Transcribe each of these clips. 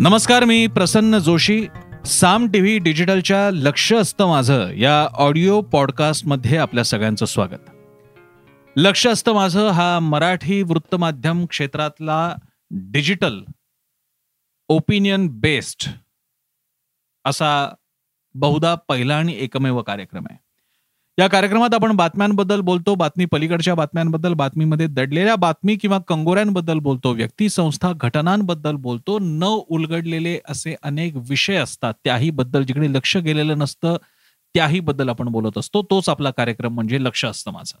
नमस्कार मी प्रसन्न जोशी. साम टीव्ही डिजिटलच्या लक्ष असतं माझं या ऑडिओ पॉडकास्टमध्ये आपल्या सगळ्यांचं स्वागत. लक्ष असतं माझं हा मराठी वृत्तमाध्यम क्षेत्रातला डिजिटल ओपिनियन बेस्ड असा बहुधा पहिला आणि एकमेव कार्यक्रम आहे. या कार्यक्रमात आपण बातम्यांबद्दल बोलतो बातमी पलीकडच्या बातम्यांबद्दल बातमीमध्ये दडलेल्या बातमी किंवा कंगोऱ्यांबद्दल बोलतो व्यक्ती संस्था घटनांबद्दल बोलतो. न उलगडलेले असे अनेक विषय असतात. त्याही बद्दल जिकडे लक्ष गेलेलं नसतं त्याही बद्दल आपण बोलत असतो. तोच आपला कार्यक्रम म्हणजे लक्ष असतं माझं.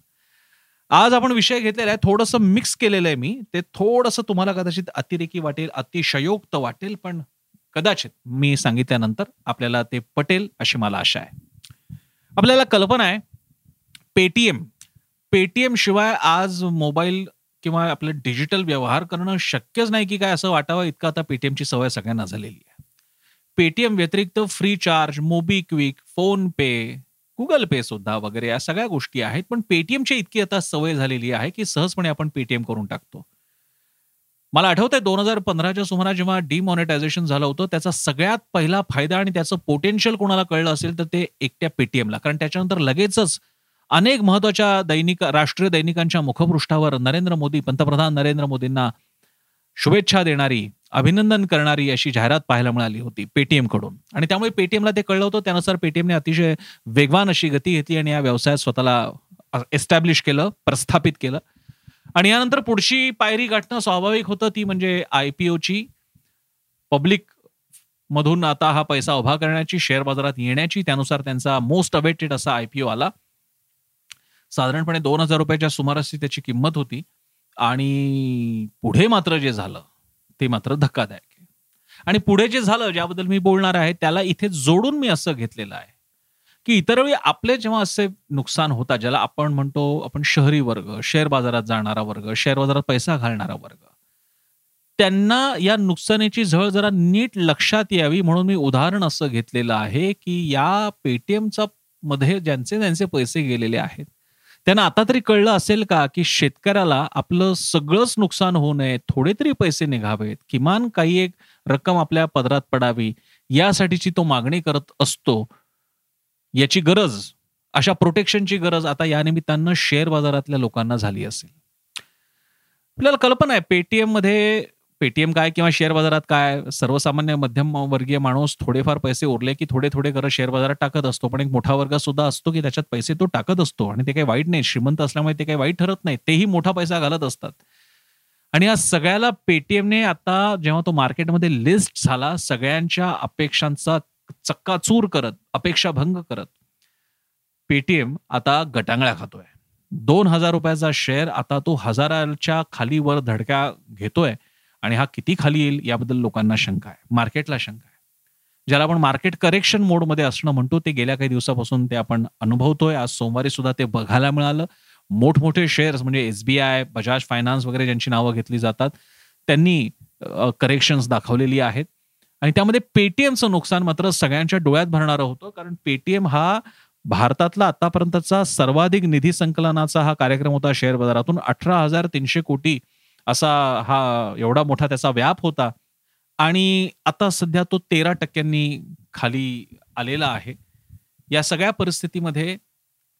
आज आपण विषय घेतलेला आहे. थोडंसं मिक्स केलेलं आहे मी. ते थोडंसं तुम्हाला कदाचित अतिरेकी वाटेल अतिशयोक्त वाटेल पण कदाचित मी सांगितल्यानंतर आपल्याला ते पटेल अशी मला आशा आहे. आपल्याला कल्पना आहे पेटीएम. पेटीएम शिवाय आज मोबाईल किंवा आपलं डिजिटल व्यवहार करणं शक्यच नाही की काय असं वाटावं इतकं आता पेटीएमची सवय सगळ्यांना झालेली आहे. पेटीएम व्यतिरिक्त FreeCharge MobiKwik PhonePe Google Pay सुद्धा वगैरे या सगळ्या गोष्टी आहेत पण पेटीएमची इतकी आता सवय झालेली आहे की सहजपणे आपण पेटीएम करून टाकतो. मला आठवतंय दोन हजार पंधराच्या सुमारास जेव्हा डिमॉनिटायझेशन झालं होतं त्याचा सगळ्यात पहिला फायदा आणि त्याचं पोटेन्शियल कोणाला कळलं असेल तर ते एकट्या पेटीएमला. कारण त्याच्यानंतर लगेचच अनेक महत्त्वाच्या दैनिक राष्ट्रीय दैनिकांच्या मुखपृष्ठावर नरेंद्र मोदी पंतप्रधान नरेंद्र मोदींना शुभेच्छा देणारी अभिनंदन करणारी अशी जाहिरात पाहायला मिळाली होती पेटीएमकडून आणि त्यामुळे पेटीएमला ते कळलं होतं. त्यानुसार पेटीएमने अतिशय वेगवान अशी गती घेतली आणि या व्यवसायात स्वतःला एस्टॅब्लिश केलं प्रस्थापित केलं. आणि यानंतर पुढची पायरी गाठणं स्वाभाविक होतं. ती म्हणजे आय पी ओची पब्लिक मधून आता हा पैसा उभा करण्याची शेअर बाजारात येण्याची त्यानुसार त्यांचा मोस्ट अवेटेड असा आयपीओ आला. साधारणपणे दोन हजार रुपयाच्या सुमारास त्याची किंमत होती. आणि पुढे मात्र जे झालं ते मात्र धक्कादायक आहे. आणि पुढे जे झालं ज्याबद्दल मी बोलणार आहे त्याला इथे जोडून मी असं घेतलेलं आहे की इतर वेळी आपले जेव्हा असे नुकसान होतात ज्याला आपण म्हणतो आपण शहरी वर्ग शेअर बाजारात जाणारा वर्ग शेअर बाजारात पैसा घालणारा वर्ग त्यांना या नुकसानीची झळ जरा नीट लक्षात यावी म्हणून मी उदाहरण असं घेतलेलं आहे की या पेटीएमचा मध्ये ज्यांचे ज्यांचे पैसे गेलेले आहेत त्यांना आता तरी कळलं असेल का की शेतकऱ्याला आपलं सगळंच नुकसान होऊ नये थोडे तरी पैसे निघावेत किमान काही एक रक्कम आपल्या पदरात पडावी यासाठीची तो मागणी करत असतो. याची गरज अशा प्रोटेक्शनची गरज आता या निमित्तानं शेअर बाजारातल्या लोकांना झाली असेल. आपल्याला कल्पना आहे पेटीएममध्ये पेटीएम काय किंवा शेअर बाजारात काय? सर्वसामान्य मध्यम वर्गीय माणूस थोडेफार पैसे उरले की थोडे थोडे करत शेअर बाजारात टाकत असतो. पण एक मोठा वर्ग सुद्धा असतो की त्याच्यात पैसे तो टाकत असतो आणि ते काही वाईट नाही. श्रीमंत असल्यामुळे ते काही वाईट ठरत नाही. तेही मोठा पैसा घालत असतात. आणि या सगळ्याला पेटीएमने आता जेव्हा तो मार्केटमध्ये लिस्ट झाला सगळ्यांच्या अपेक्षांचा चक्काचूर करत अपेक्षा भंग करत पेटीएम आता गटांगळ्या खातोय. दोन हजार रुपयाचा शेअर आता तो हजाराच्या खाली वर धडक्या घेतोय. आणि हा किती खाली येईल याबद्दल लोकांना शंका आहे. मार्केटला शंका आहे. ज्याला आपण मार्केट करेक्शन मोडमध्ये असणं म्हणतो ते गेल्या काही दिवसापासून ते आपण अनुभवतोय. आज सोमवारी सुद्धा ते बघायला मिळालं. मोठमोठे शेअर्स म्हणजे एसबीआय बजाज फायनान्स वगैरे ज्यांची नावं घेतली जातात त्यांनी करेक्शन्स दाखवलेली आहेत. आणि त्यामध्ये पेटीएमचं नुकसान मात्र सगळ्यांच्या डोळ्यात भरणारं होतं. कारण पेटीएम हा भारतातला आतापर्यंतचा सर्वाधिक निधी संकलनाचा हा कार्यक्रम होता. शेअर बाजारातून अठरा हजार तीनशे कोटी असा हा एवढा मोठा त्याचा व्याप होता. आणि आता सध्या तो तेरा टक्क्यांनी खाली आलेला आहे. या सगळ्या परिस्थितीमध्ये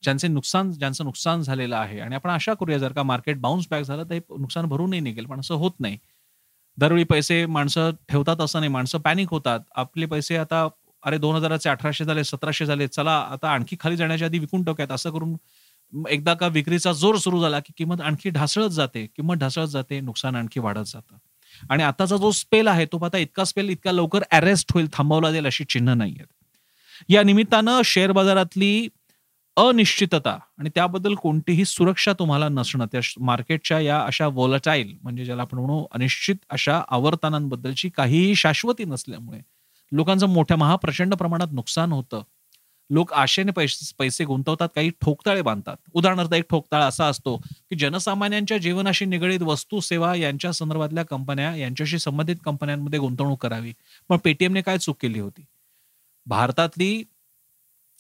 ज्यांचे नुकसान ज्यांचं नुकसान झालेलं आहे आणि आपण आशा करूया जर का मार्केट बाउन्स बॅक झालं तर हे नुकसान भरूनही निघेल पण असं होत नाही. दरवेळी पैसे माणसं ठेवतात असं नाही माणसं पॅनिक होतात. आपले पैसे आता अरे दोन हजाराचे अठराशे झाले सतराशे झाले चला आता आणखी खाली जाण्याच्या आधी विकून टाकूयात असं करून एकदा का विक्रीचा जोर सुरू झाला की किंमत आणखी ढासळत जाते किंमत ढासळत जाते नुकसान आणखी वाढत जातं. आणि आताचा जो स्पेल आहे तो आता इतका स्पेल इतका लवकर अरेस्ट होईल थांबवला जाईल अशी चिन्ह नाही आहेत या निमित्तानं शेअर बाजारातली अनिश्चितता आणि त्याबद्दल कोणतीही सुरक्षा तुम्हाला नसणं त्या मार्केटच्या या अशा वोलटाईल म्हणजे ज्याला आपण म्हणू अनिश्चित अशा आवर्तनांबद्दलची काहीही शाश्वती नसल्यामुळे लोकांचं मोठ्या महाप्रचंड प्रमाणात नुकसान होतं. लोक आशेने पैसे पैसे गुंतवतात काही ठोकताळे बांधतात. उदाहरणार्थ एक ठोकताळ असा असतो की जनसामान्यांच्या जीवनाशी निगडीत वस्तू सेवा यांच्या संदर्भातल्या कंपन्या यांच्याशी संबंधित कंपन्यांमध्ये गुंतवणूक करावी. पण पेटीएमने काय चूक केली होती? भारतातली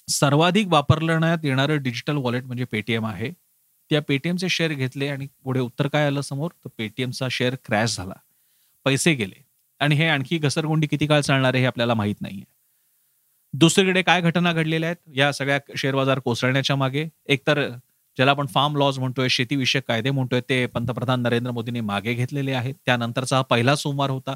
सर्वाधिक वापरण्यात येणारं डिजिटल वॉलेट म्हणजे पेटीएम आहे. त्या पेटीएमचे शेअर घेतले आणि पुढे उत्तर काय आलं समोर? तर पेटीएमचा शेअर क्रॅश झाला. पैसे गेले. आणि हे आणखी घसरगुंडी किती काळ चालणार आहे हे आपल्याला माहीत नाहीये. दुसरीकडे काय घटना घडलेल्या आहेत? या सगळ्या शेअर बाजार कोसळण्याच्या मागे? एकतर ज्याला आपण फार्म लॉज म्हणतोय शेतीविषयक कायदे म्हणतोय ते पंतप्रधान नरेंद्र मोदींनी मागे घेतलेले आहेत. त्यानंतरचा हा पहिला सोमवार होता.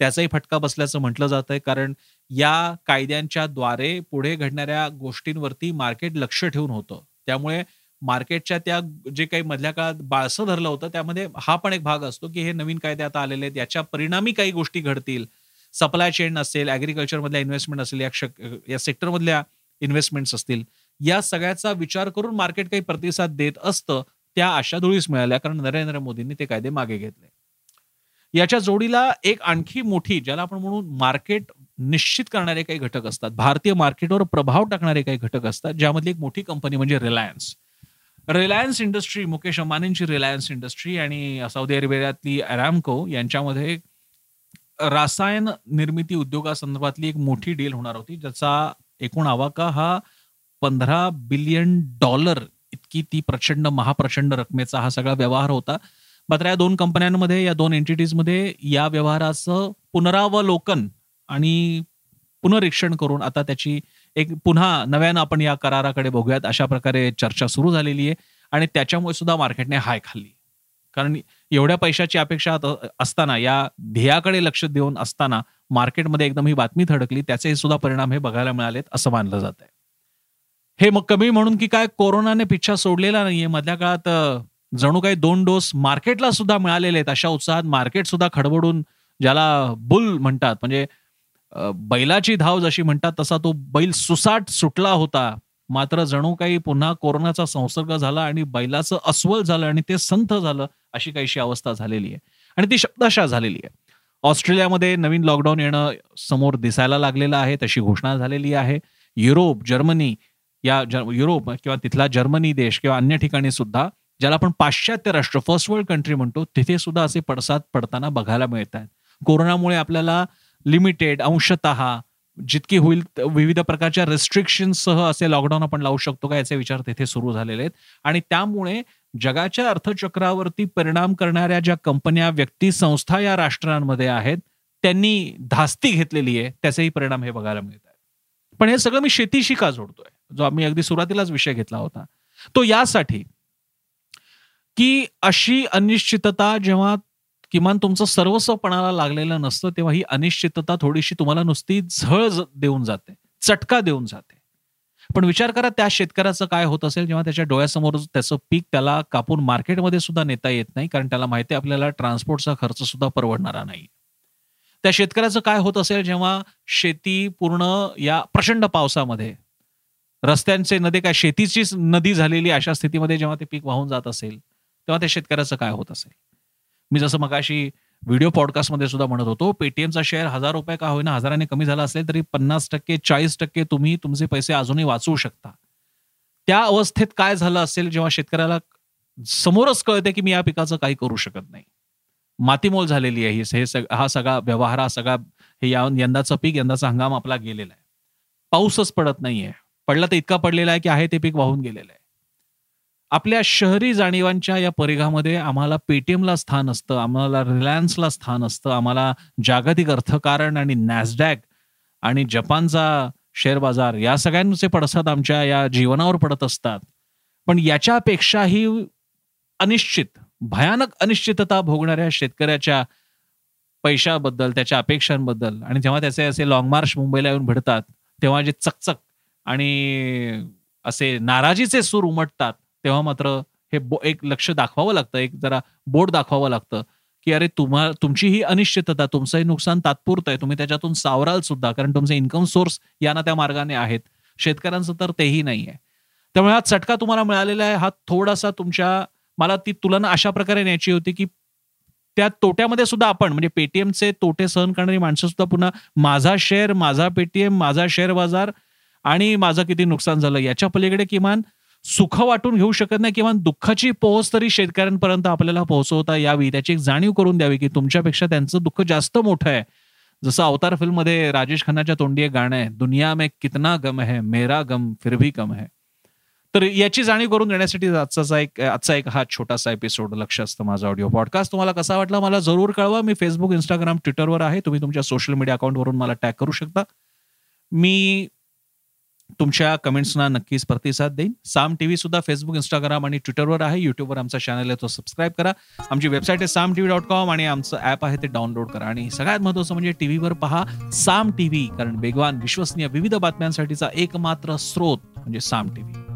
त्याचाही फटका बसल्याचं म्हटलं जात आहे कारण या कायद्यांच्या द्वारे पुढे घडणाऱ्या गोष्टींवरती मार्केट लक्ष ठेवून होतं. त्यामुळे मार्केटच्या त्या जे काही मधल्या काळात बाळसं धरलं होतं त्यामध्ये हा पण एक भाग असतो की हे नवीन कायदे आता आलेले आहेत. याच्या परिणामी काही गोष्टी घडतील. सप्लाय चेन असेल ऍग्रिकल्चरमधल्या इन्व्हेस्टमेंट असेल या या सेक्टरमधल्या इन्व्हेस्टमेंट्स असतील या सगळ्याचा विचार करून मार्केट काही प्रतिसाद देत असतं त्या आशा धुळीस मिळाल्या कारण नरेंद्र मोदींनी ते कायदे मागे घेतले. याच्या जोडीला एक आणखी मोठी ज्याला आपण म्हणून मार्केट निश्चित करणारे काही घटक असतात भारतीय मार्केटवर प्रभाव टाकणारे काही घटक असतात ज्यामधली एक मोठी कंपनी म्हणजे रिलायन्स रिलायन्स इंडस्ट्री मुकेश अंबानींची रिलायन्स इंडस्ट्री आणि सौदी अरेबियातली अरॅमको यांच्यामध्ये रासायन निर्मिती उद्योगासंदर्भातली एक मोठी डील होणार होती ज्याचा एकूण आवाका हा पंधरा बिलियन डॉलर इतकी ती प्रचंड महाप्रचंड रकमेचा हा सगळा व्यवहार होता. मात्र या दोन कंपन्यांमध्ये या दोन एंटिटीजमध्ये या व्यवहाराचं पुनरावलोकन आणि पुनरीक्षण करून आता त्याची एक पुन्हा नव्यानं आपण या कराराकडे बघूयात अशा प्रकारे चर्चा सुरू झालेली आहे आणि त्याच्यामुळे सुद्धा मार्केटने हाय खाल्ली. कारण एवढ्या पैशाची अपेक्षा असताना या ध्येयाकडे लक्ष देऊन असताना मार्केटमध्ये एकदम ही बातमी थडकली त्याचे सुद्धा परिणाम हे बघायला मिळालेत असं मानलं जात आहे. हे मग कमी म्हणून की काय कोरोनाने पिच्छा सोडलेला नाहीये. मधल्या काळात जणू काही दोन डोस मार्केटला सुद्धा मिळालेले आहेत अशा उत्साहात मार्केट सुद्धा खडबडून ज्याला बुल म्हणतात म्हणजे बैलाची धाव जशी म्हणतात तसा तो बैल सुसाट सुटला होता. मात्र जणू काही पुन्हा कोरोनाचा संसर्ग झाला आणि बैलाचं अस्वल झालं आणि ते संथ झालं अशी काहीशी अवस्था झालेली आहे. आणि ती शब्दशा झालेली आहे. ऑस्ट्रेलियामध्ये नवीन लॉकडाऊन येणं समोर दिसायला लागलेलं आहे तशी घोषणा झालेली आहे. युरोप जर्मनी या युरोप किंवा तिथला जर्मनी देश किंवा अन्य ठिकाणी सुद्धा ज्याला आपण पाश्चात्य राष्ट्र फर्स्ट वर्ल्ड कंट्री म्हणतो तिथे सुद्धा असे पडसाद पडताना बघायला मिळत आहेत. कोरोनामुळे आपल्याला लिमिटेड अंशतः जितकी होईल विविध प्रकारच्या रेस्ट्रिक्शनसह असे लॉकडाऊन आपण लावू शकतो का याचे विचार तिथे सुरू झालेले आहेत. आणि त्यामुळे जगाच्या अर्थचक्रावरती परिणाम करणाऱ्या ज्या कंपन्या व्यक्ती संस्था या राष्ट्रांमध्ये आहेत त्यांनी धास्ती घेतलेली आहे त्याचेही परिणाम हे बघायला मिळत आहेत. पण हे सगळं मी शेतीशी का जोडतोय? जो आम्ही अगदी सुरुवातीलाच विषय घेतला होता. तो यासाठी की अशी अनिश्चितता जेव्हा किमान तुमचं सर्वस्वपणाला लागलेलं नसतं तेव्हा ही अनिश्चितता थोडीशी तुम्हाला नुसती झळ देऊन जाते चटका देऊन जाते. पण विचार करा त्या शेतकऱ्याचं काय होत असेल जेव्हा त्याच्या डोळ्यासमोर त्याचं पीक त्याला कापून मार्केटमध्ये सुद्धा नेता येत नाही कारण त्याला माहिती आपल्याला ट्रान्सपोर्टचा खर्च सुद्धा परवडणारा नाही. त्या शेतकऱ्याचं काय होत असेल जेव्हा शेती पूर्ण या प्रचंड पावसामध्ये रस्त्यांचे नदी काय शेतीचीच नदी झालेली अशा स्थितीमध्ये जेव्हा ते पीक वाहून जात असेल तेव्हा त्या शेतकऱ्याचं काय होत असेल? मी जसं मगाशी व्हिडिओ पॉडकास्टमध्ये सुद्धा म्हणत होतो पेटीएमचा शेअर हजार रुपये का होईना हजाराने कमी झाला असेल तरी पन्नास टक्के चाळीस टक्के तुम्ही तुमचे पैसे अजूनही वाचवू शकता. त्या अवस्थेत काय झालं असेल जेव्हा शेतकऱ्याला समोरच कळते की मी या पिकाचं काही करू शकत नाही. मातीमोल झालेली आहे हे हा सगळा व्यवहार हा सगळा हे या यंदाचं पीक यंदाचा हंगाम आपला गेलेला आहे. पाऊसच पडत नाहीये. पडला तर इतका पडलेला आहे की आहे ते पीक वाहून गेलेलं आहे. आपल्या शहरी जाणीवांच्या या परिघामध्ये आम्हाला पेटीएमला स्थान असतं आम्हाला रिलायन्सला स्थान असतं आम्हाला जागतिक अर्थकारण आणि नॅसडॅक आणि जपानचा शेअर बाजार या सगळ्यांचे पडसाद आमच्या या जीवनावर पडत असतात. पण याच्यापेक्षाही अनिश्चित भयानक अनिश्चितता भोगणाऱ्या शेतकऱ्याच्या पैशाबद्दल त्याच्या अपेक्षांबद्दल आणि जेव्हा त्याचे असे लॉंग मार्च मुंबईला येऊन भिडतात तेव्हा जे चकचक आणि असे नाराजीचे सूर उमटतात तेव्हा मात्र हे एक लक्ष दाखवावं लागतं एक जरा बोर्ड दाखवावं लागतं की अरे तुम्हा तुमची ही अनिश्चितता तुमचंही नुकसान तात्पुरतं आहे. तुम्ही त्याच्यातून सावराल सुद्धा कारण तुमचे इन्कम सोर्स या ना त्या मार्गाने आहेत. शेतकऱ्यांचं तर तेही नाही आहे. त्यामुळे हा चटका तुम्हाला मिळालेला आहे. हा थोडासा तुमच्या मला ती तुलना अशा प्रकारे न्यायची होती की त्या तोट्यामध्ये सुद्धा आपण म्हणजे पेटीएमचे तोटे सहन करणारी माणसं सुद्धा पुन्हा माझा शेअर माझा पेटीएम माझा शेअर बाजार आणि माझं किती नुकसान झालं याच्या पलीकडे किमान सुख वाटून घेऊ शकत नाही किंवा दुःखाची पोहोच तरी शेतकऱ्यांपर्यंत आपल्याला पोहोचवता यावी त्याची एक जाणीव करून द्यावी की तुमच्यापेक्षा त्यांचं दुःख जास्त मोठं आहे. जसं अवतार फिल्ममध्ये राजेश खन्नाच्या तोंडी एक गाणं आहे दुनिया में कितना गम है मेरा गम फिर भी कम है. तर याची जाणीव करून देण्यासाठी आजचा एक आजचा एक हा छोटासा एपिसोड लक्ष असतं माझा ऑडिओ पॉडकास्ट तुम्हाला कसा वाटला मला जरूर कळवा. मी फेसबुक इंस्टाग्राम ट्विटरवर आहे. तुम्ही तुमच्या सोशल मीडिया अकाउंटवरून मला टॅग करू शकता. मी तुमच्या कमेंट्सना नक्कीच प्रतिसाद देईन. साम टीव्ही सुद्धा फेसबुक इंस्टाग्राम आणि ट्विटरवर आहे. युट्यूबवर आमचा चॅनल आहे तो सबस्क्राईब करा. आमची वेबसाईट आहे साम टीव्ही डॉट कॉम आणि आमचं ॲप आहे ते डाउनलोड करा. आणि सगळ्यात महत्वाचं म्हणजे टीव्हीवर पहा साम टीव्ही कारण वेगवान विश्वसनीय विविध बातम्यांसाठीचा एकमात्र स्रोत म्हणजे साम टीव्ही.